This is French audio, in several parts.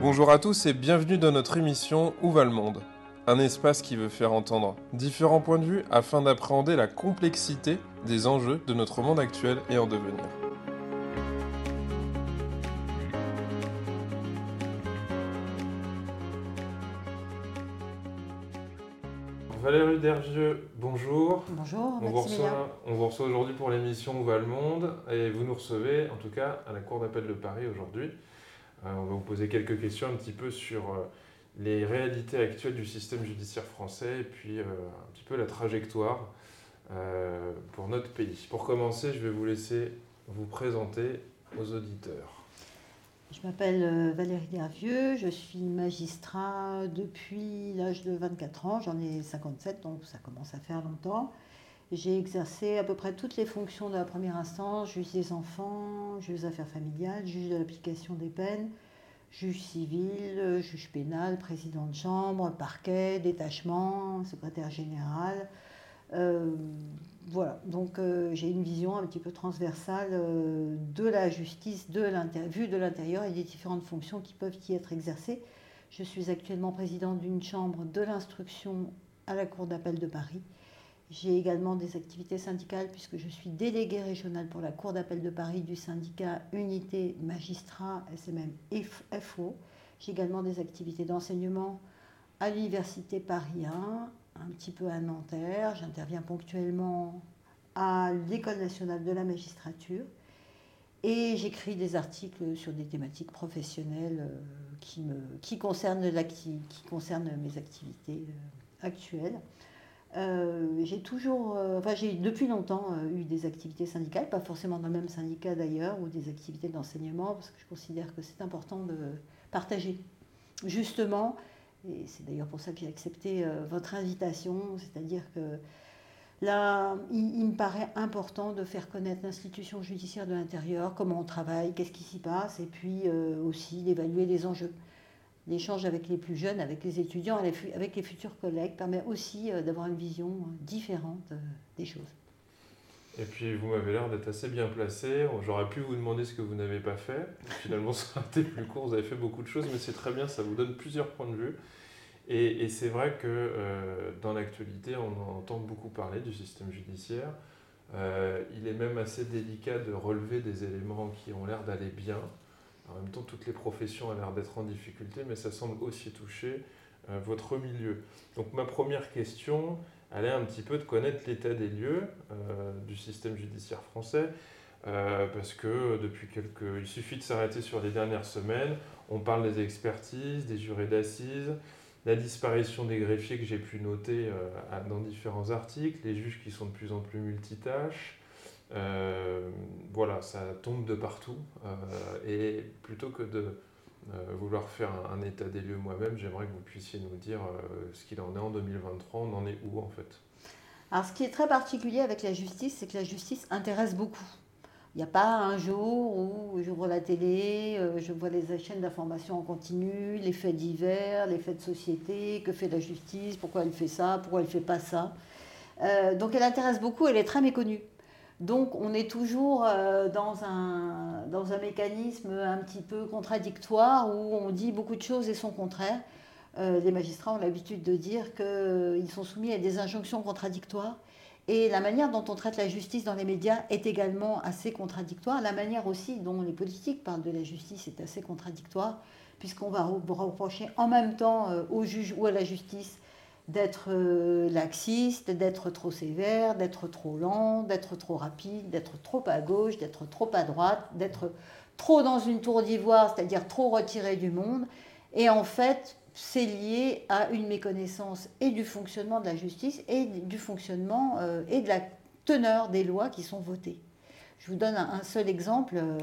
Bonjour à tous et bienvenue dans notre émission Où va le monde? Un espace qui veut faire entendre différents points de vue afin d'appréhender la complexité des enjeux de notre monde actuel et en devenir. Dervieux, bonjour. Bonjour, on vous, reçoit, on vous reçoit aujourd'hui pour l'émission Où va le monde et vous nous recevez en tout cas à la Cour d'appel de Paris aujourd'hui. Euh, on va vous poser quelques questions un petit peu sur euh, les réalités actuelles du système judiciaire français et puis euh, un petit peu la trajectoire pour notre pays. Pour commencer, je vais vous laisser vous présenter aux auditeurs. Je m'appelle Valérie Dervieux, je suis magistrat depuis l'âge de 24 ans, j'en ai 57, donc ça commence à faire longtemps. J'ai exercé à peu près toutes les fonctions de la première instance, juge des enfants, juge des affaires familiales, juge de l'application des peines, juge civil, juge pénal, président de chambre, parquet, détachement, secrétaire général. Euh, voilà, donc euh, j'ai une vision un petit peu transversale euh, de la justice, de vue de l'intérieur et des différentes fonctions qui peuvent y être exercées. Je suis actuellement présidente d'une chambre de l'instruction à la Cour d'appel de Paris j'ai également des activités syndicales puisque je suis déléguée régionale pour la Cour d'appel de Paris du syndicat Unité Magistrat SMM FO. J'ai également des activités d'enseignement à l'Université Paris 1, un petit peu à Nanterre. J'interviens ponctuellement à l'École nationale de la magistrature. Et j'écris des articles sur des thématiques professionnelles euh, qui, me, qui, concernent, qui concernent mes activités euh, actuelles. Euh, j'ai toujours, enfin j'ai depuis longtemps eu des activités syndicales, pas forcément dans le même syndicat d'ailleurs, ou des activités d'enseignement, parce que je considère que c'est important de partager. Justement, et c'est d'ailleurs pour ça que j'ai accepté votre invitation, c'est-à-dire que là, il, me paraît important de faire connaître l'institution judiciaire de l'intérieur, comment on travaille, qu'est-ce qui s'y passe, et puis aussi d'évaluer les enjeux. L'échange avec les plus jeunes, avec les étudiants, avec les futurs collègues, permet aussi euh, d'avoir une vision euh, différente euh, des choses. Et puis vous m'avez l'air d'être assez bien placé. J'aurais pu vous demander ce que vous n'avez pas fait. Finalement, ça a été plus court. Vous avez fait beaucoup de choses, mais c'est très bien. Ça vous donne plusieurs points de vue. Et, c'est vrai que dans l'actualité, on entend beaucoup parler du système judiciaire. il est même assez délicat de relever des éléments qui ont l'air d'aller bien. En même temps, toutes les professions ont l'air d'être en difficulté, mais ça semble aussi toucher euh, votre milieu. Donc ma première question, est un petit peu de connaître l'état des lieux euh, du système judiciaire français, euh, parce que depuis quelques... Il suffit de s'arrêter sur les dernières semaines, on parle des expertises, des jurés d'assises, la disparition des greffiers que j'ai pu noter dans différents articles, les juges qui sont de plus en plus multitâches, euh, voilà, ça tombe de partout. Euh, et plutôt que de euh, vouloir faire un, état des lieux moi-même, j'aimerais que vous puissiez nous dire ce qu'il en est en 2023, on en est où en fait? Alors ce qui est très particulier avec la justice, c'est que la justice intéresse beaucoup. Il n'y a pas un jour où j'ouvre la télé, je vois les chaînes d'information en continu, les faits divers, les faits de société, que fait la justice, pourquoi elle fait ça, pourquoi elle ne fait pas ça. donc elle intéresse beaucoup, elle est très méconnue. Donc on est toujours euh, dans un, mécanisme un petit peu contradictoire où on dit beaucoup de choses et son contraire. Euh, les magistrats ont l'habitude de dire qu'ils sont soumis à des injonctions contradictoires. Et la manière dont on traite la justice dans les médias est également assez contradictoire. La manière aussi dont les politiques parlent de la justice est assez contradictoire, puisqu'on va reprocher en même temps euh, aux juges ou à la justice d'être euh, laxiste, d'être trop sévère, d'être trop lent, d'être trop rapide, d'être trop à gauche, d'être trop à droite, d'être trop dans une tour d'ivoire, c'est-à-dire trop retiré du monde. Et en fait, c'est lié à une méconnaissance et du fonctionnement de la justice et du fonctionnement euh, et de la teneur des lois qui sont votées. Je vous donne un, seul exemple euh,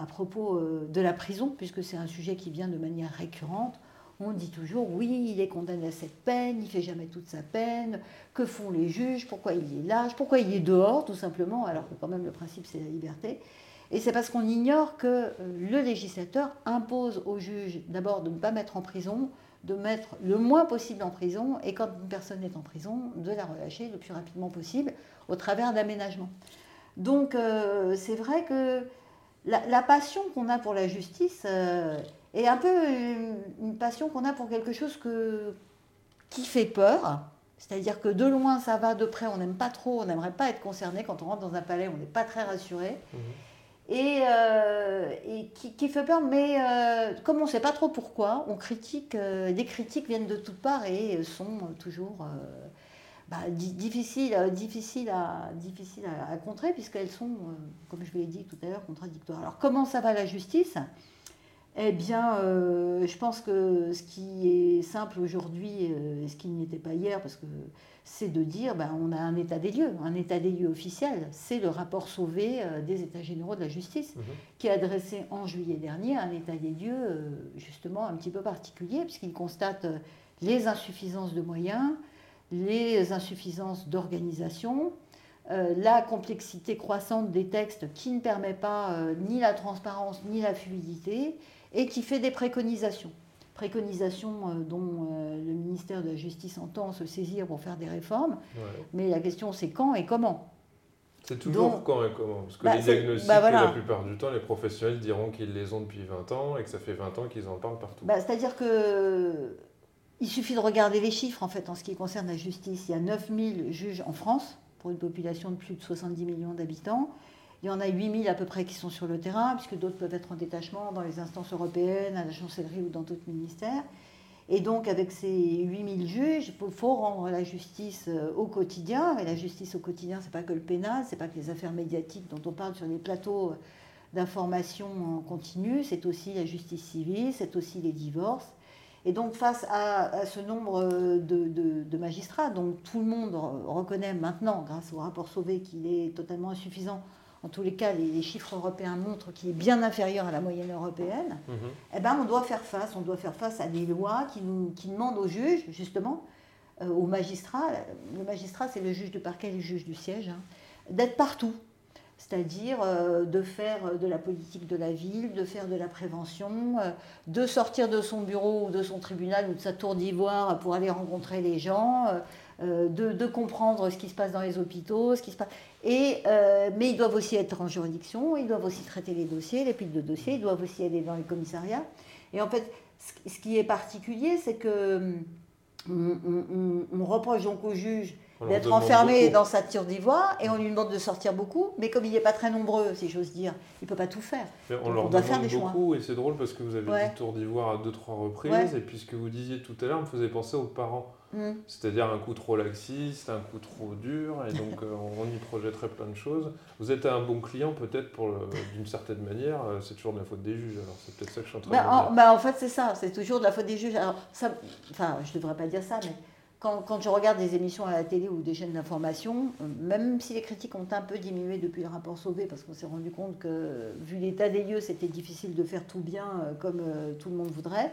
à propos de la prison, puisque c'est un sujet qui vient de manière récurrente on dit toujours oui, il est condamné à cette peine, il fait jamais toute sa peine, que font les juges, pourquoi il est lâche, pourquoi il est dehors tout simplement, alors que quand même le principe c'est la liberté. Et c'est parce qu'on ignore que euh, le législateur impose aux juges d'abord de ne pas mettre en prison de mettre le moins possible en prison et quand une personne est en prison, de la relâcher le plus rapidement possible au travers d'aménagements. Donc euh, c'est vrai que la, passion qu'on a pour la justice euh, est un peu une, passion qu'on a pour quelque chose que, qui fait peur. C'est-à-dire que de loin ça va, de près on n'aime pas trop, on n'aimerait pas être concerné. Quand on rentre dans un palais, on n'est pas très rassuré. Mmh et, euh, qui, fait peur. Mais euh, comme on ne sait pas trop pourquoi, on critique, euh, les critiques viennent de toutes parts et sont toujours bah, difficiles, difficiles, à, difficiles à, contrer puisqu'elles sont, comme je vous l'ai dit tout à l'heure, contradictoires. Alors comment ça va la justice? Eh bien, je pense que ce qui est simple aujourd'hui, et ce qui n'y était pas hier, parce que c'est de dire ben, on a un état des lieux, un état des lieux officiel. C'est le rapport sauvé euh, des États généraux de la justice mhm. qui a adressé en juillet dernier un état des lieux euh, justement un petit peu particulier puisqu'il constate euh, les insuffisances de moyens, les insuffisances d'organisation, la complexité croissante des textes qui ne permet pas ni la transparence ni la fluidité et qui fait des préconisations préconisations euh, dont euh, le ministère de la Justice entend se saisir pour faire des réformes. Mais la question, c'est quand et comment. C'est toujours quand et comment. Parce que bah, les diagnostics, bah, la plupart du temps, les professionnels diront qu'ils les ont depuis 20 ans et que ça fait 20 ans qu'ils en parlent partout. Bah, c'est-à-dire que il suffit de regarder les chiffres en fait en ce qui concerne la justice. Il y a 9000 juges en France pour une population de plus de 70 millions d'habitants. Il y en a 8000 à peu près qui sont sur le terrain, puisque d'autres peuvent être en détachement dans les instances européennes, à la chancellerie ou dans d'autres ministères. Et donc, avec ces 8000 juges, il faut rendre la justice euh, au quotidien. Et la justice au quotidien, ce n'est pas que le pénal, ce n'est pas que les affaires médiatiques dont on parle sur les plateaux d'information en continu, c'est aussi la justice civile, c'est aussi les divorces. Et donc, face à, ce nombre de, de, magistrats, dont tout le monde reconnaît maintenant, grâce au rapport Sauvé, qu'il est totalement insuffisant en tous les cas, les, chiffres européens montrent qu'il est bien inférieur à la moyenne européenne, mhm. eh ben, on doit faire face. On doit faire face à des lois qui, nous, qui demandent aux juges, justement, euh, aux magistrats, le magistrat c'est le juge du parquet et le juge du siège, hein, d'être partout. C'est-à-dire euh, de faire de la politique de la ville, de faire de la prévention, euh, de sortir de son bureau ou de son tribunal ou de sa tour d'ivoire pour aller rencontrer les gens, de, de, comprendre ce qui se passe dans les hôpitaux, ce qui se passe. Et, euh, mais ils doivent aussi être en juridiction, ils doivent aussi traiter les dossiers, les piles de dossiers, ils doivent aussi aller dans les commissariats. Et en fait, ce qui est particulier, c'est que hum, on, reproche donc au juge d'être enfermé dans sa tire d'ivoire et on lui demande de sortir beaucoup, mais comme il n'est pas très nombreux, si j'ose dire, il ne peut pas tout faire. on leur doit faire des beaucoup et c'est drôle parce que vous avez dit tour d'ivoire à deux, trois reprises et puis ce que vous disiez tout à l'heure me faisait penser aux parents. Mm. C'est-à-dire un coup trop laxiste, un coup trop dur, et donc euh, on y projetterait plein de choses. Vous êtes un bon client peut-être pour d'une certaine manière, euh, c'est toujours de la faute des juges, alors c'est peut-être ça que je suis en train bah, de dire. Bah, en fait c'est ça, c'est toujours de la faute des juges. Alors, ça, enfin je ne devrais pas dire ça, mais quand, quand, je regarde des émissions à la télé ou des chaînes d'information, euh, même si les critiques ont un peu diminué depuis le rapport Sauvé, parce qu'on s'est rendu compte que vu l'état des lieux, c'était difficile de faire tout bien comme tout le monde voudrait,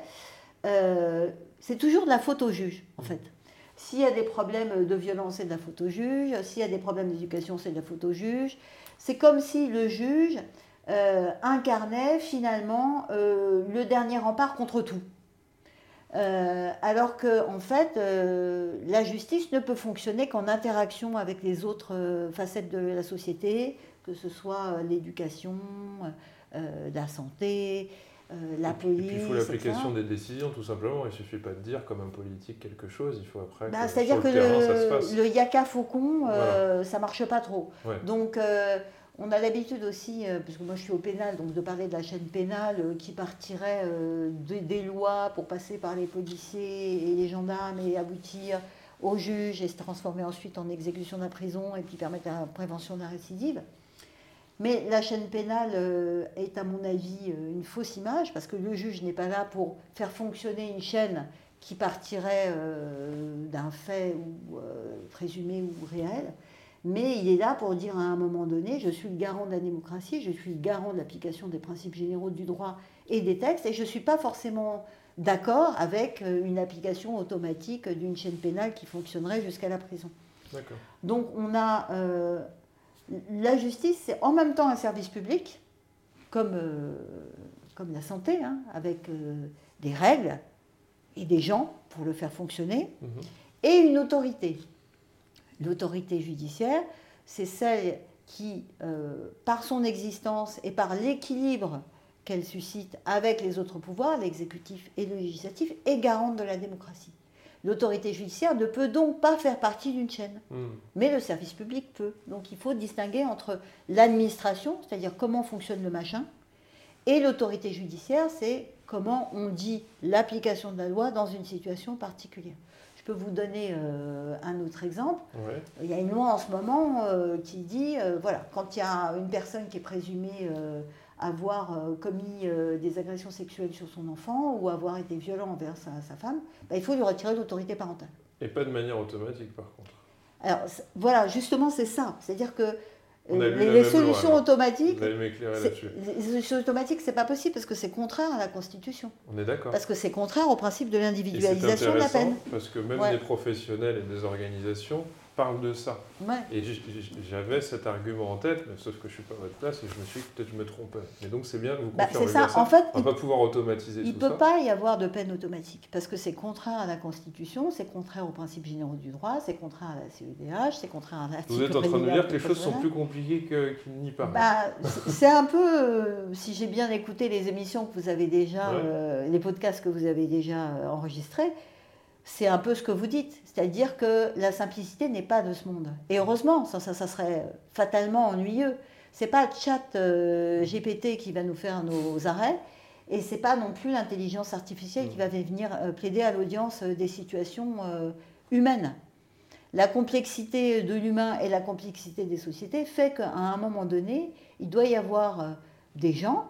c'est toujours de la faute aux juges en fait. S'il y a des problèmes de violence, c'est de la faute au juge. S'il y a des problèmes d'éducation, c'est de la faute au juge. C'est comme si le juge euh, incarnait finalement euh, le dernier rempart contre tout. Euh, alors que en fait, la justice ne peut fonctionner qu'en interaction avec les autres facettes de la société, que ce soit l'éducation, la santé, la police. il faut l'application des décisions, tout simplement. Il ne suffit pas de dire comme un politique quelque chose, il faut après. Bah, C'est-à-dire que, le, le yaka faucon, euh, ça ne marche pas trop. Donc, euh, on a l'habitude aussi, parce que moi je suis au pénal, donc de parler de la chaîne pénale qui partirait des lois pour passer par les policiers et les gendarmes et aboutir au juge et se transformer ensuite en exécution de la prison et puis permettre la prévention de la récidive. Mais la chaîne pénale euh, est, à mon avis, euh, une fausse image, parce que le juge n'est pas là pour faire fonctionner une chaîne qui partirait euh, d'un fait ou, présumé ou réel, mais il est là pour dire à un moment donné, je suis le garant de la démocratie, je suis le garant de l'application des principes généraux du droit et des textes, et je ne suis pas forcément d'accord avec une application automatique d'une chaîne pénale qui fonctionnerait jusqu'à la prison. Donc on a la justice, c'est en même temps un service public, comme, euh, comme la santé, hein, avec euh, des règles et des gens pour le faire fonctionner, Mhm. et une autorité. L'autorité judiciaire, c'est celle qui, euh, par son existence et par l'équilibre qu'elle suscite avec les autres pouvoirs, l'exécutif et le législatif, est garante de la démocratie. L'autorité judiciaire ne peut donc pas faire partie d'une chaîne, Mhm. mais le service public peut. Donc il faut distinguer entre l'administration, c'est-à-dire comment fonctionne le machin, et l'autorité judiciaire, c'est comment on dit l'application de la loi dans une situation particulière. Je peux vous donner euh, un autre exemple. Ouais. Il y a une loi en ce moment euh, qui dit, euh, voilà, quand il y a une personne qui est présumée avoir euh, commis euh, des agressions sexuelles sur son enfant ou avoir été violent envers sa, sa femme, bah, il faut lui retirer l'autorité parentale. Et pas de manière automatique, par contre. Alors voilà, justement, c'est ça. C'est-à-dire que euh, les, les solutions loi, automatiques, Vous allez m'éclairer c'est- là-dessus. les solutions automatiques, c'est pas possible parce que c'est contraire à la Constitution. On est d'accord. Parce que c'est contraire au principe de l'individualisation de la peine. parce que même Ouais. des professionnels et des organisations parlent de ça. Ouais. Et j'avais cet argument en tête, mais sauf que je suis pas à votre place et je me suis dit que peut-être je me trompais. Mais donc c'est bien de vous Bah, c'est ça. bien En fait, On va pas pouvoir automatiser Il ne peut ça. pas y avoir de peine automatique parce que c'est contraire à la Constitution, c'est contraire aux principes généraux du droit, c'est contraire à la CEDH, c'est contraire à la Vous êtes en train de dire que les choses sont plus compliquées que- qu'il n'y paraît. Bah, c'est- un peu, euh, si j'ai bien écouté les émissions que vous avez déjà, Ouais. euh, les podcasts que vous avez déjà euh, enregistrés, c'est un peu ce que vous dites. C'est-à-dire que la simplicité n'est pas de ce monde. Et heureusement, ça, ça, ça serait fatalement ennuyeux. C'est pas le chat euh, GPT qui va nous faire nos arrêts, et c'est pas non plus l'intelligence artificielle qui va venir euh, plaider à l'audience euh, des situations humaines. La complexité de l'humain et la complexité des sociétés fait qu'à un moment donné, il doit y avoir des gens,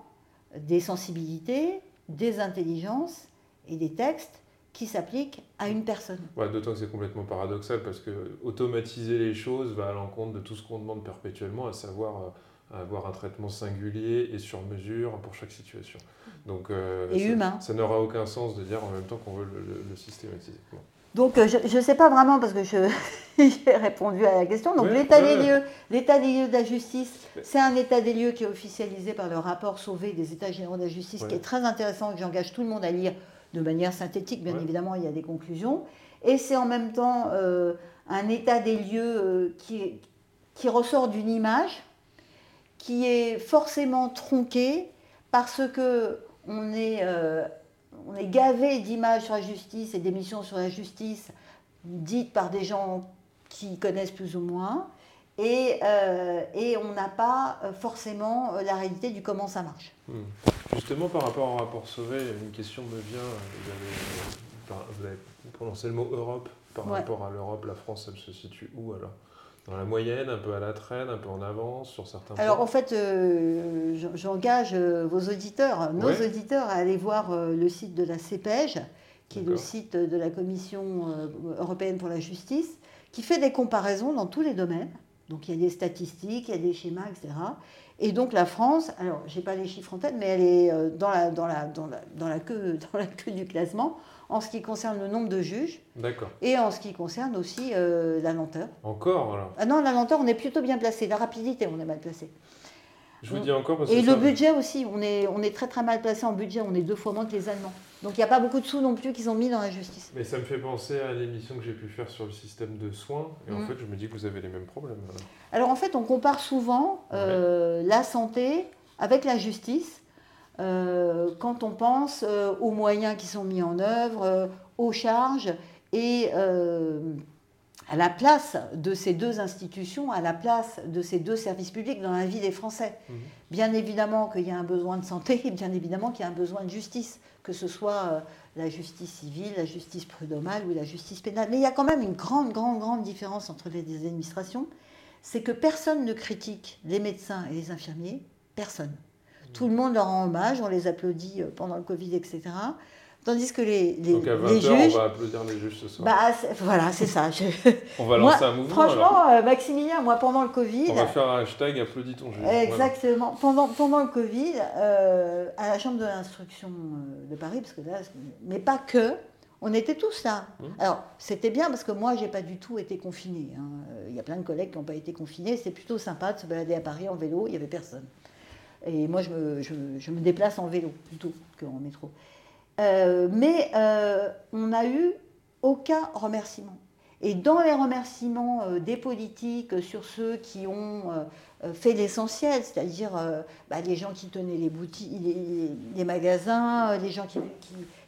des sensibilités, des intelligences et des textes qui s'appliquent à une personne. Ouais, D'autant que c'est complètement paradoxal parce que automatiser les choses va à l'encontre de tout ce qu'on demande perpétuellement, à savoir euh, avoir un traitement singulier et sur mesure pour chaque situation. Donc, euh, Et ça- humain. Ça n'aura aucun sens de dire en même temps qu'on veut le, le- le systématiser. Bon. Donc euh, je ne sais pas vraiment parce que j'ai répondu à la question. Donc l'état des lieux, l'état des lieux de la justice, c'est un état des lieux qui est officialisé par le rapport Sauvé des États généraux de la justice, qui est très intéressant et que j'engage tout le monde à lire de manière synthétique. Bien Ouais. évidemment, il y a des conclusions. Et c'est en même temps euh, un état des lieux euh, qui, qui ressort d'une image qui est forcément tronquée parce que on est, euh, on est gavé d'images sur la justice et d'émissions sur la justice dites par des gens qui connaissent plus ou moins, et, euh, et on n'a pas euh, forcément euh, la réalité du comment ça marche. Hmm. Justement, par rapport au rapport Sauvé, une question me vient. Vous avez, vous avez prononcé le mot Europe. Par Ouais. rapport à l'Europe, la France, elle se situe où alors? Dans la moyenne, un peu à la traîne, un peu en avance sur certains Alors en fait, euh, j'en- j'engage vos auditeurs, nos Ouais. auditeurs, à aller voir le site de la CEPEJ, qui est le site de la Commission européenne pour la justice, qui fait des comparaisons dans tous les domaines. Donc il y a des statistiques, il y a des schémas, etc. Et donc la France, alors j'ai pas les chiffres en tête, mais elle est euh, dans la, dans la, dans la, dans la, queue, dans la queue du classement en ce qui concerne le nombre de juges D'accord. et en ce qui concerne aussi euh, la lenteur. Encore alors? Ah non, la lenteur, on est plutôt bien placé. La rapidité, on est mal placé. Je vous dis encore parce que Et ça- le budget aussi, on est, on est très très mal placé en budget, on est deux fois moins que les Allemands. Donc il n'y a pas beaucoup de sous non plus qu'ils ont mis dans la justice. Mais ça me fait penser à l'émission que j'ai pu faire sur le système de soins. Et en Mhm. fait, je me dis que vous avez les mêmes problèmes. alors. En fait, on compare souvent euh, la santé avec la justice euh, quand on pense euh, aux moyens qui sont mis en œuvre, aux charges et à la place de ces deux institutions, à la place de ces deux services publics dans la vie des Français. Mhm. Bien évidemment qu'il y a un besoin de santé et bien évidemment qu'il y a un besoin de justice, que ce soit euh, la justice civile, la justice prud'homale ou la justice pénale. Mais il y a quand même une grande, grande, grande différence entre les deux administrations, c'est que personne ne critique les médecins et les infirmiers, personne. Tout le monde leur rend hommage, on les applaudit euh, pendant le Covid, etc. Tandis que les, les, Donc à 20h, les juges... on va applaudir les juges ce soir. Bah, c'est- voilà, c'est ça. Je- on va Moi, lancer un mouvement. Franchement, euh, Maximilien, moi, pendant le Covid, On va faire un hashtag applaudis ton juge. Voilà. Exactement. Pendant, pendant le Covid, euh, à la Chambre de l'instruction euh, de Paris, parce que là, mais pas que, on était tous là. Mmh. Alors, c'était bien parce que moi, j'ai pas du tout été confinée. hein. Il y a plein de collègues qui n'ont pas été confinés. C'était plutôt sympa de se balader à Paris en vélo, il n'y avait personne. Et moi, je me, je, je me déplace en vélo plutôt qu'en métro. Mais on n'a eu aucun remerciement. Et dans les remerciements des politiques sur ceux qui ont fait l'essentiel, c'est-à-dire bah, les gens qui tenaient les boutiques, les, magasins, les gens qui,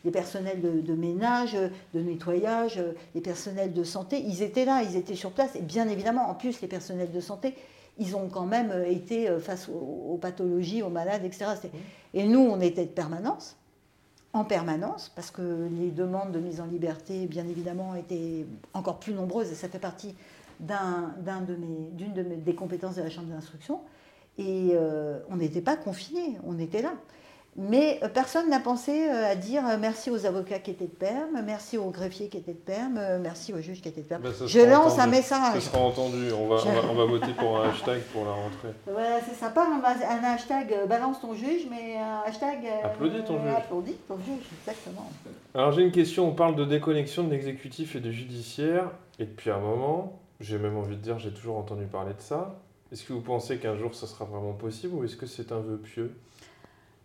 les personnels de, ménage, de nettoyage, les personnels de santé, ils étaient là, ils étaient sur place. Et bien évidemment, en plus, les personnels de santé, ils ont quand même été face aux, pathologies, aux malades, etc. Et nous, on était de permanence, en permanence, parce que les demandes de mise en liberté, bien évidemment, étaient encore plus nombreuses, et ça fait partie d'une de, des compétences de la Chambre d'instruction. Et euh, on n'était pas confinés, on était là. Mais euh, personne n'a pensé euh, à dire merci aux avocats qui étaient de perme, merci aux greffiers qui étaient de perme, merci aux juges qui étaient de perme. Ben, je lance un message. Ce sera entendu, on va, on va, voter pour un hashtag pour la rentrée. Voilà, c'est sympa, un hashtag balance ton juge, mais un hashtag... applaudis ton juge. Applaudis ton juge, exactement. Alors j'ai une question, on parle de déconnexion de l'exécutif et du judiciaire, et depuis un moment, j'ai même envie de dire, j'ai toujours entendu parler de ça. Est-ce que vous pensez qu'un jour ça sera vraiment possible ou est-ce que c'est un vœu pieux?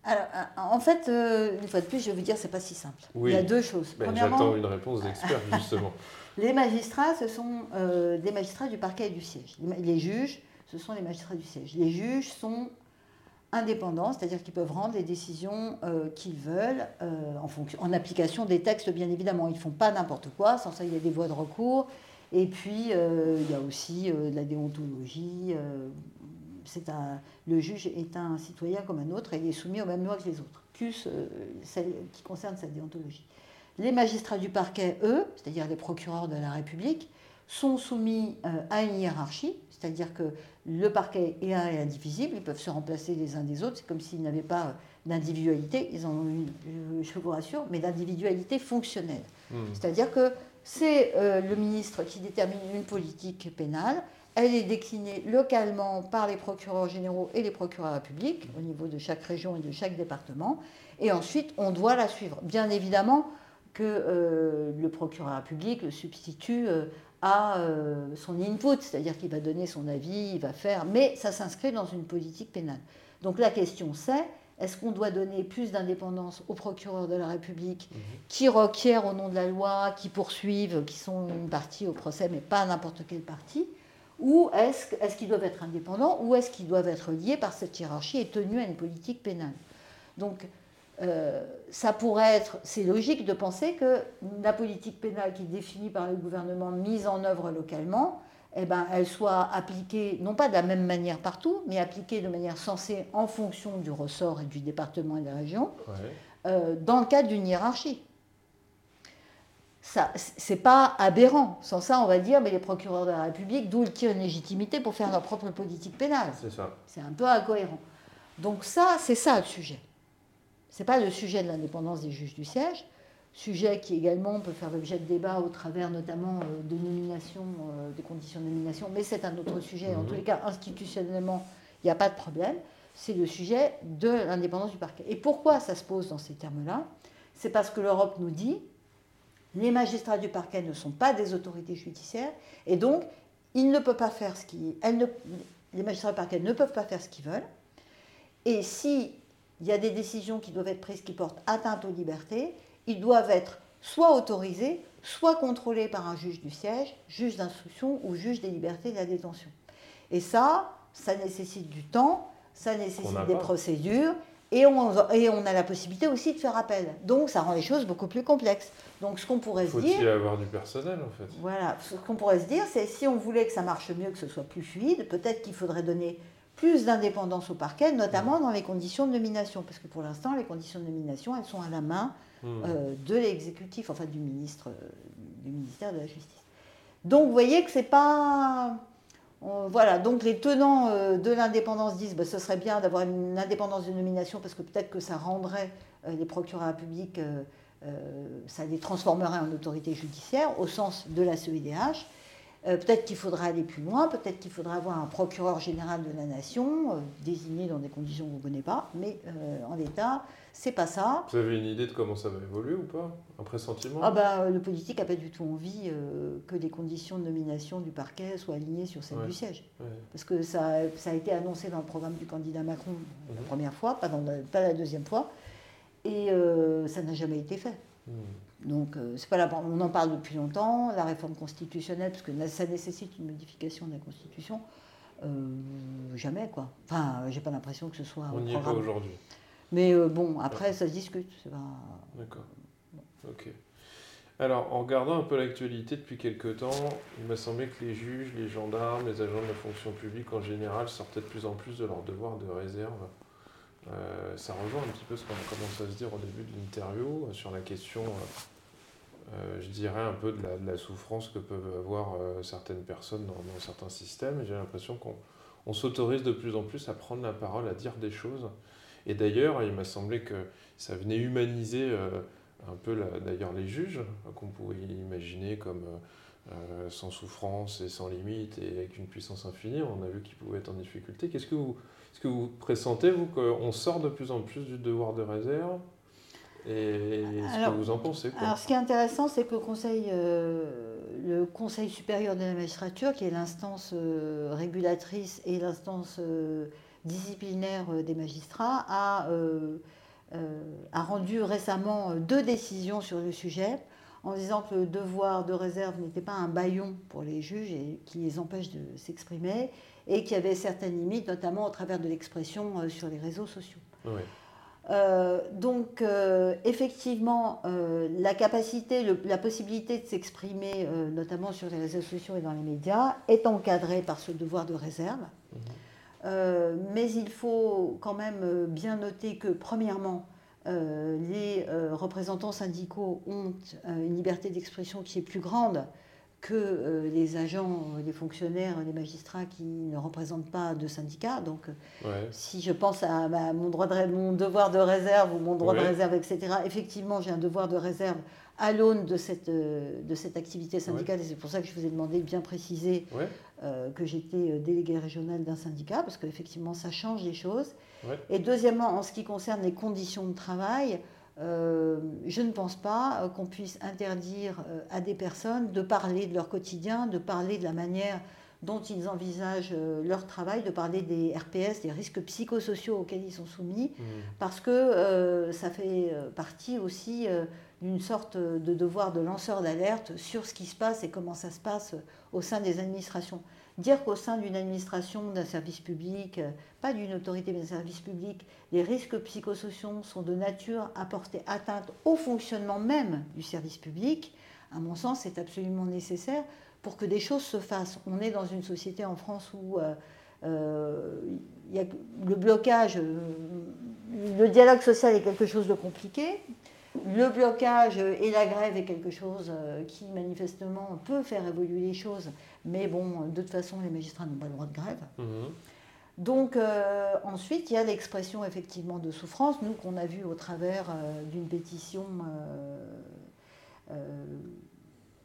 Alors, en fait, euh, une fois de plus, je vais vous dire, c'est pas si simple. Il y a deux choses. Ben, j'attends une réponse d'expert, justement. les magistrats, ce sont euh, des magistrats du parquet et du siège. Les juges, ce sont les magistrats du siège. Les juges sont indépendants, c'est-à-dire qu'ils peuvent rendre les décisions euh, qu'ils veulent en, fonction, en application des textes, bien évidemment. Ils ne font pas n'importe quoi, sans ça, il y a des voies de recours. Et puis, il y a aussi euh, la déontologie. Euh, un, le juge est un citoyen comme un autre et il est soumis aux mêmes lois que les autres, plus celle qui concerne sa déontologie. Les magistrats du parquet, eux, c'est-à-dire les procureurs de la République, sont soumis à une hiérarchie, c'est-à-dire que le parquet est un et indivisible, ils peuvent se remplacer les uns des autres, c'est comme s'ils n'avaient pas d'individualité, ils en ont une, je vous rassure, mais d'individualité fonctionnelle. Mmh. C'est-à-dire que c'est euh, le ministre qui détermine une politique pénale. Elle est déclinée localement par les procureurs généraux et les procureurs publics au niveau de chaque région et de chaque département. Et ensuite, on doit la suivre. Bien évidemment que euh, le procureur public, le substitut, euh, a son input, c'est-à-dire qu'il va donner son avis, il va faire, mais ça s'inscrit dans une politique pénale. Donc la question c'est, est-ce qu'on doit donner plus d'indépendance aux procureurs de la République mhm. qui requièrent au nom de la loi, qui poursuivent, qui sont une partie au procès, mais pas n'importe quelle partie Ou est-ce qu'ils doivent être indépendants ou est-ce qu'ils doivent être liés par cette hiérarchie et tenus à une politique pénale? Donc, euh, ça pourrait être, c'est logique de penser que la politique pénale qui est définie par le gouvernement, mise en œuvre localement, eh ben, elle soit appliquée, non pas de la même manière partout, mais appliquée de manière sensée en fonction du ressort et du département et de la région, euh, dans le cadre d'une hiérarchie. Ça, c'est pas aberrant. Sans ça, on va dire, mais les procureurs de la République, d'où ils tirent une légitimité pour faire leur propre politique pénale. C'est ça. C'est un peu incohérent. Donc ça, c'est ça le sujet. C'est pas le sujet de l'indépendance des juges du siège, sujet qui également peut faire l'objet de débats au travers notamment euh, de nominations, euh, des conditions de nomination, mais c'est un autre sujet. En tous les cas, institutionnellement, il n'y a pas de problème. C'est le sujet de l'indépendance du parquet. Et pourquoi ça se pose dans ces termes-là? C'est parce que l'Europe nous dit les magistrats du parquet ne sont pas des autorités judiciaires et donc ils ne peuvent pas faire ce qu'ils, les magistrats du parquet ne peuvent pas faire ce qu'ils veulent. Et s'il y a des décisions qui doivent être prises qui portent atteinte aux libertés, ils doivent être soit autorisés, soit contrôlés par un juge du siège, juge d'instruction ou juge des libertés de la détention. Et ça, ça nécessite du temps, ça nécessite des procédures, et on, et on, a la possibilité aussi de faire appel. Donc ça rend les choses beaucoup plus complexes. Donc ce qu'on pourrait se dire... Faut-il avoir du personnel en fait? Voilà, ce qu'on pourrait se dire, c'est si on voulait que ça marche mieux, que ce soit plus fluide, peut-être qu'il faudrait donner plus d'indépendance au parquet, notamment dans les conditions de nomination, parce que pour l'instant, les conditions de nomination, elles sont à la main Hmm. Euh, de l'exécutif, enfin du ministre euh, du ministère de la Justice. Donc vous voyez que c'est pas. Voilà, donc les tenants euh, de l'indépendance disent que bah, ce serait bien d'avoir une indépendance de nomination parce que peut-être que ça rendrait les procureurs publics, ça les transformerait en autorité judiciaire au sens de la CEDH. Peut-être qu'il faudra aller plus loin, peut-être qu'il faudra avoir un procureur général de la nation, désigné dans des conditions qu'on ne connaît pas, mais en l'état, c'est pas ça. Vous avez une idée de comment ça va évoluer ou pas? Un pressentiment? Ah bah, Le politique n'a pas du tout envie euh, que les conditions de nomination du parquet soient alignées sur celles du siège. Parce que ça, ça, a été annoncé dans le programme du candidat Macron la mhm. première fois, pas, dans la, pas la deuxième fois. Et euh, ça n'a jamais été fait. Hmm. Donc, euh, c'est pas là, on en parle depuis longtemps, la réforme constitutionnelle, parce que ça nécessite une modification de la Constitution. jamais, quoi. Enfin, j'ai pas l'impression que ce soit. On n'y est pas aujourd'hui. Mais bon, après, ça se discute. D'accord. Ok. Alors, en regardant un peu l'actualité depuis quelques temps, il m'a semblé que les juges, les gendarmes, les agents de la fonction publique en général sortaient de plus en plus de leur devoir de réserve. Euh, ça rejoint un petit peu ce qu'on a commencé à se dire au début de l'interview euh, sur la question, euh, je dirais, un peu de la, souffrance que peuvent avoir certaines personnes dans, certains systèmes. J'ai l'impression qu'on s'autorise de plus en plus à prendre la parole, à dire des choses. Et d'ailleurs, il m'a semblé que ça venait humaniser un peu d'ailleurs les juges, qu'on pouvait imaginer comme euh, sans souffrance et sans limite et avec une puissance infinie. On a vu qu'ils pouvaient être en difficulté. Qu'est-ce que vous, est-ce que vous pressentez, vous, qu'on sort de plus en plus du devoir de réserve? Et ce que vous en pensez Alors, ce qui est intéressant, c'est que le Conseil, euh, le Conseil supérieur de la magistrature, qui est l'instance euh, régulatrice et l'instance disciplinaire des magistrats, a euh, a rendu récemment euh, deux décisions sur le sujet en disant que le devoir de réserve n'était pas un baillon pour les juges et qui les empêche de s'exprimer et qu'il y avait certaines limites, notamment au travers de l'expression euh, sur les réseaux sociaux. Donc, effectivement, la capacité, la possibilité de s'exprimer, notamment sur les réseaux sociaux et dans les médias, est encadrée par ce devoir de réserve. Euh, mais il faut quand même euh, bien noter que, premièrement, euh, les représentants syndicaux ont une liberté d'expression qui est plus grande que les agents, les fonctionnaires, les magistrats qui ne représentent pas de syndicats. Donc, si je pense à mon, droit de, mon devoir de réserve ou mon droit de réserve, etc., effectivement, j'ai un devoir de réserve à l'aune de cette, de cette activité syndicale, et c'est pour ça que je vous ai demandé de bien préciser euh, que j'étais euh, déléguée régionale d'un syndicat, parce qu'effectivement, ça change les choses. Et deuxièmement, en ce qui concerne les conditions de travail, euh, je ne pense pas qu'on puisse interdire à des personnes de parler de leur quotidien, de parler de la manière dont ils envisagent leur travail, de parler des RPS, des risques psychosociaux auxquels ils sont soumis, mmh. parce que ça fait partie aussi d'une sorte de devoir de lanceur d'alerte sur ce qui se passe et comment ça se passe au sein des administrations. Dire qu'au sein d'une administration, d'un service public, euh, pas d'une autorité mais d'un service public, les risques psychosociaux sont de nature à porter atteinte au fonctionnement même du service public, à mon sens, c'est absolument nécessaire pour que des choses se fassent. On est dans une société en France où euh, euh, le blocage, le dialogue social est quelque chose de compliqué. Le blocage et la grève est quelque chose euh, qui manifestement peut faire évoluer les choses, mais bon, de toute façon, les magistrats n'ont pas le droit de grève. Mhm. Donc euh, ensuite, il y a l'expression effectivement de souffrance, nous qu'on a vu au travers euh, d'une pétition,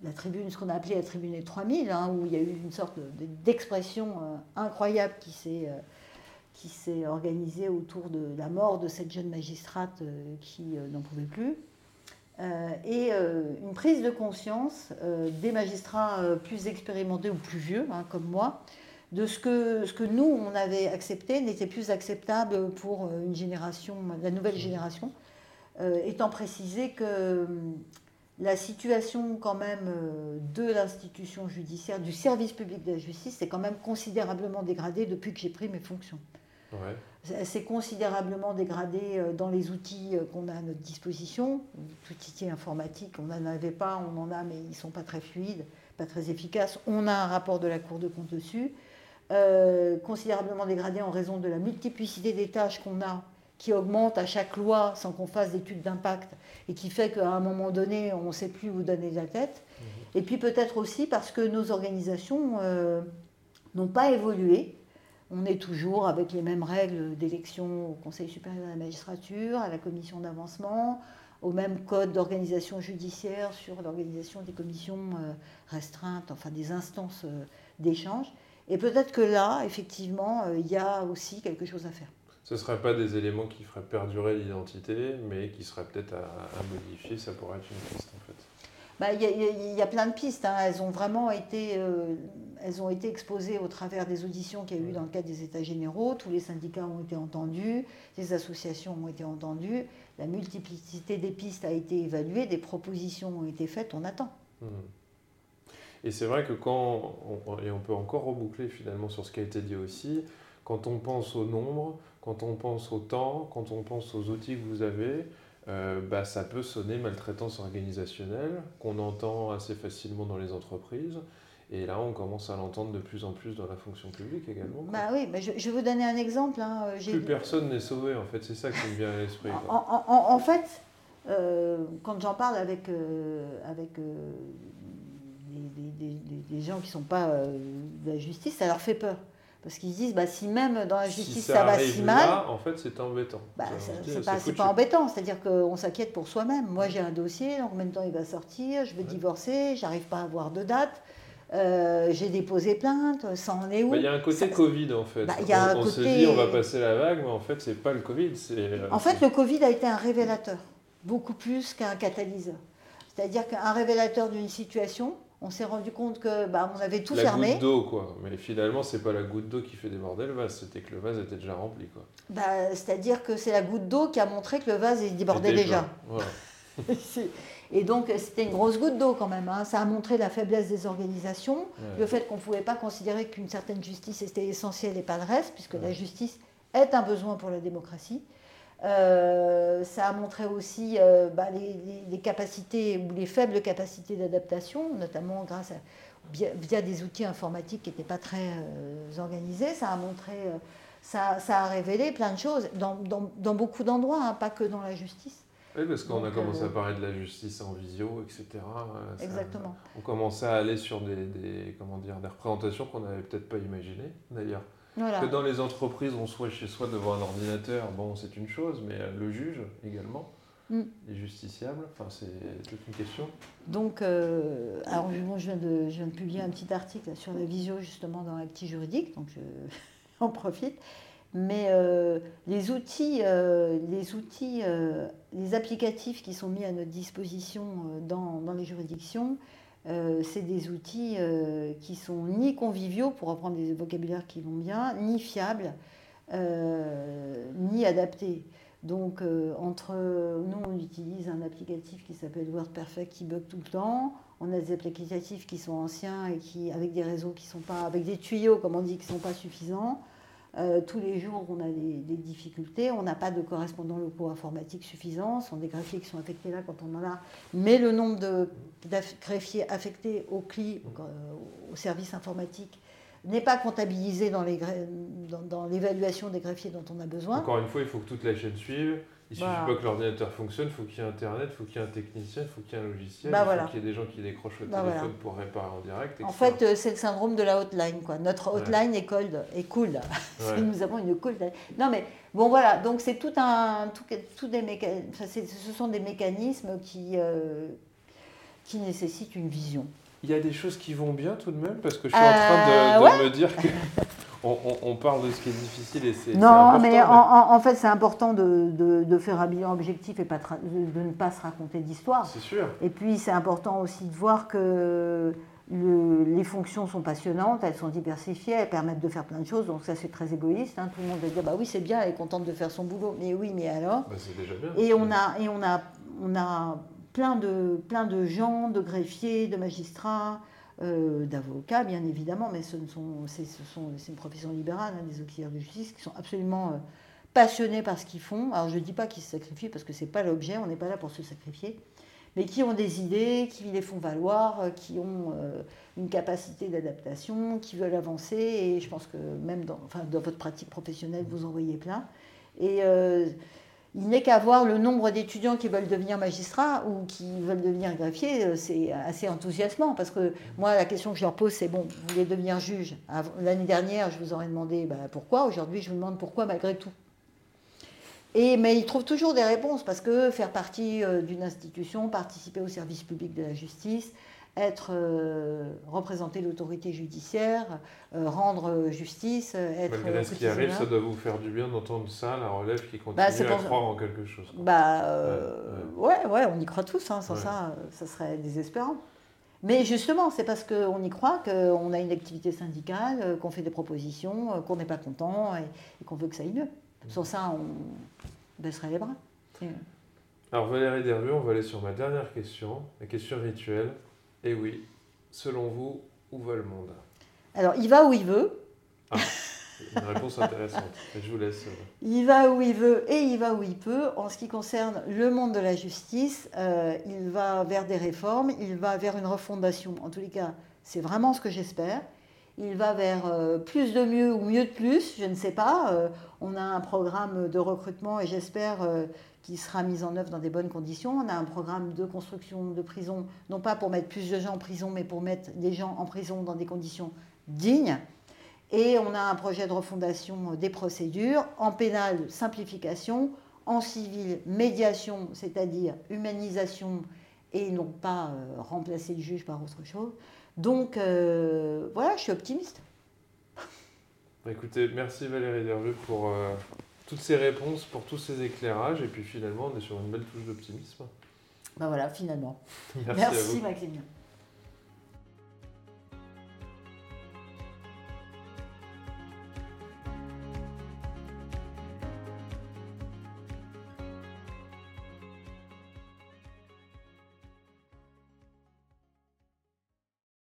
la tribune, ce qu'on a appelé la tribune des 3000, hein, où il y a eu une sorte d'expression incroyable qui s'est qui s'est organisée autour de la mort de cette jeune magistrate euh, qui euh, n'en pouvait plus. Euh, et une prise de conscience des magistrats plus expérimentés ou plus vieux, hein, comme moi, de ce que, ce que nous, on avait accepté n'était plus acceptable pour une génération, la nouvelle génération, étant précisé que la situation quand même de l'institution judiciaire, du service public de la justice, s'est quand même considérablement dégradée depuis que j'ai pris mes fonctions. C'est considérablement dégradé euh, dans les outils euh, qu'on a à notre disposition. Tout outil informatique, on n'en avait pas, on en a, mais ils ne sont pas très fluides, pas très efficaces. On a un rapport de la Cour de compte dessus. Euh, considérablement dégradé en raison de la multiplicité des tâches qu'on a, qui augmente à chaque loi sans qu'on fasse d'études d'impact, et qui fait qu'à un moment donné, on ne sait plus où donner la tête. Mhm. Et puis peut-être aussi parce que nos organisations n'ont pas évolué on est toujours avec les mêmes règles d'élection au Conseil supérieur de la magistrature, à la commission d'avancement, au même code d'organisation judiciaire sur l'organisation des commissions euh, restreintes, enfin des instances euh, d'échange. Et peut-être que là, effectivement, euh, il y a aussi quelque chose à faire. Ce ne seraient pas des éléments qui feraient perdurer l'identité, mais qui seraient peut-être à, modifier, ça pourrait être une bah, Il y, a plein de pistes. Hein. Elles ont vraiment été, euh, elles ont été exposées au travers des auditions qu'il y a eu dans le cadre des États généraux. Tous les syndicats ont été entendus, les associations ont été entendues, la multiplicité des pistes a été évaluée, des propositions ont été faites, on attend. Mmh. Et c'est vrai que quand, et on peut encore reboucler finalement sur ce qui a été dit aussi, quand on pense au nombre, quand on pense au temps, quand on pense aux outils que vous avez, euh, bah, ça peut sonner maltraitance organisationnelle, qu'on entend assez facilement dans les entreprises. Et là, on commence à l'entendre de plus en plus dans la fonction publique également. Bah oui, je, vais vous donner un exemple. Hein. Plus personne n'est sauvé, en fait, c'est ça qui me vient à l'esprit. En, fait, euh, quand j'en parle avec, euh, avec des, gens qui ne sont pas de la justice, ça leur fait peur. Parce qu'ils disent, bah, si même dans la justice ça, va si mal. en fait, c'est embêtant. Bah, c'est pas, pas, embêtant, c'est-à-dire qu'on s'inquiète pour soi-même. Moi, j'ai un dossier, en même temps il va sortir, je vais divorcer, j'arrive pas à avoir de date. Euh, j'ai déposé plainte, ça en est où bah, Il y a un côté Covid en fait. on, se dit on va passer la vague, mais en fait c'est pas le Covid. Euh, en fait le Covid a été un révélateur, beaucoup plus qu'un catalyseur. C'est-à-dire qu'un révélateur d'une situation, on s'est rendu compte que bah, on avait tout fermé. La goutte d'eau, quoi. Mais finalement, c'est pas la goutte d'eau qui fait déborder le vase, c'était que le vase était déjà rempli, quoi. Bah, C'est-à-dire que c'est la goutte d'eau qui a montré que le vase est débordait déjà. Et donc, c'était une grosse goutte d'eau quand même. Hein. Ça a montré la faiblesse des organisations, le fait qu'on ne pouvait pas considérer qu'une certaine justice était essentielle et pas le reste, puisque la justice est un besoin pour la démocratie. Euh, ça a montré aussi euh, bah, les, capacités ou les faibles capacités d'adaptation, notamment grâce à, via, des outils informatiques qui n'étaient pas très euh, organisés. Ça a montré, ça, ça, a révélé plein de choses dans, dans, beaucoup d'endroits, hein, pas que dans la justice. Oui, parce qu'on a commencé à parler de la justice en visio, etc. Exactement. on commençait à aller sur des, des comment dire, des représentations qu'on n'avait peut-être pas imaginées, d'ailleurs. Que dans les entreprises, on soit chez soi devant un ordinateur, bon, c'est une chose, mais euh, le juge également, mm. les justiciables, enfin, c'est toute une question. Donc, euh, alors, je, viens de, je viens de publier un petit article sur la visio, justement, dans Acti Juridique, donc j'en profite. Mais euh, les outils, les outils, les applicatifs qui sont mis à notre disposition dans, dans les juridictions, euh, c'est des outils euh, qui sont ni conviviaux, pour reprendre des vocabulaires qui vont bien, ni fiables, euh, ni adaptés. Donc, entre nous, on utilise un applicatif qui s'appelle WordPerfect qui bug tout le temps. On a des applicatifs qui sont anciens et qui, avec des réseaux qui sont pas, avec des tuyaux, comme on dit, qui ne sont pas suffisants. Euh, tous les jours, on a des, difficultés. On n'a pas de correspondants locaux informatiques suffisants. Ce sont des greffiers qui sont affectés là quand on en a. Mais le nombre de greffiers affectés au CLI, euh, au service informatique, n'est pas comptabilisé dans l'évaluation des greffiers dont on a besoin. Encore une fois, il faut que toute la chaîne suive. Il ne suffit pas que l'ordinateur fonctionne, il faut qu'il y ait Internet, il faut qu'il y ait un technicien, il faut qu'il y ait un logiciel, bah il faut qu'il y ait des gens qui décrochent le bah téléphone pour réparer en direct. En fait, euh, c'est le syndrome de la hotline. Quoi. Notre hotline est, cold, est cool. Nous avons une cool. Non, mais bon, voilà. Donc, c'est tout un. Tout, tout des ce sont des mécanismes qui, euh, qui nécessitent une vision. Il y a des choses qui vont bien tout de même, parce que je suis en train de, euh, de me dire que. On, parle de ce qui est difficile et c'est. Non, mais, En, fait, c'est important de, faire un bilan objectif et pas de, ne pas se raconter d'histoire. C'est sûr. Et puis, c'est important aussi de voir que les fonctions sont passionnantes, elles sont diversifiées, elles permettent de faire plein de choses, donc ça c'est très égoïste. Hein. Tout le monde va dire bah oui c'est bien, elle est contente de faire son boulot, mais oui mais alors. Bah, c'est déjà bien. Et on a et on a on a plein de plein de gens, de greffiers, de magistrats, euh, d'avocats, bien évidemment, mais ce sont, c'est, une profession libérale, hein, des auxiliaires de justice, qui sont absolument euh, passionnés par ce qu'ils font. Alors je ne dis pas qu'ils se sacrifient, parce que ce n'est pas l'objet, on n'est pas là pour se sacrifier, mais qui ont des idées, qui les font valoir, euh, qui ont une capacité d'adaptation, qui veulent avancer, et je pense que même dans, enfin, dans votre pratique professionnelle, vous en voyez plein. Et il n'est qu'à voir le nombre d'étudiants qui veulent devenir magistrats ou qui veulent devenir greffiers, euh, c'est assez enthousiasmant parce que moi, la question que je leur pose, c'est bon, vous voulez devenir juge L'année dernière, je vous aurais demandé bah, pourquoi. Aujourd'hui, je vous demande pourquoi malgré tout. Mais ils trouvent toujours des réponses parce que faire partie euh, d'une institution, participer au service public de la justice, être euh, représenter l'autorité judiciaire, euh, rendre justice, être. Malgré ce qui arrive, ça doit vous faire du bien d'entendre ça, la relève qui continue Bah, à pour- croire en quelque chose. quoi. Bah ouais, ouais, on y croit tous. hein, sans Ouais. ça, euh, ça serait désespérant. Mais justement, c'est parce qu'on y croit qu'on a une activité syndicale, euh, qu'on fait des propositions, euh, qu'on n'est pas content et, et qu'on veut que ça aille mieux. Sans ça, on baisserait les bras. Et, Alors Valérie Dervieux, on va aller sur ma dernière question, la question rituelle. Et oui, selon vous, où va le monde? Alors, il va où il veut, Une réponse intéressante. Je vous laisse. euh, il va où il veut et il va où il peut. En ce qui concerne le monde de la justice, euh, il va vers des réformes, il va vers une refondation. En tous les cas, c'est vraiment ce que j'espère. Il va vers euh, plus de mieux ou mieux de plus, je ne sais pas. Euh, on a un programme de recrutement et j'espère euh, qu'il sera mis en œuvre dans des bonnes conditions. On a un programme de construction de prison, non pas pour mettre plus de gens en prison, mais pour mettre des gens en prison dans des conditions dignes. Et on a un projet de refondation des procédures, en pénal, simplification, en civil, médiation, c'est-à-dire humanisation et non pas remplacer le juge par autre chose. Donc euh, voilà, je suis optimiste. Bah, Écoutez, merci Valérie Dervieux pour euh, toutes ces réponses, pour tous ces éclairages. Et puis finalement, on est sur une belle touche d'optimisme. Ben voilà, finalement. Merci, à vous. Merci Maxime.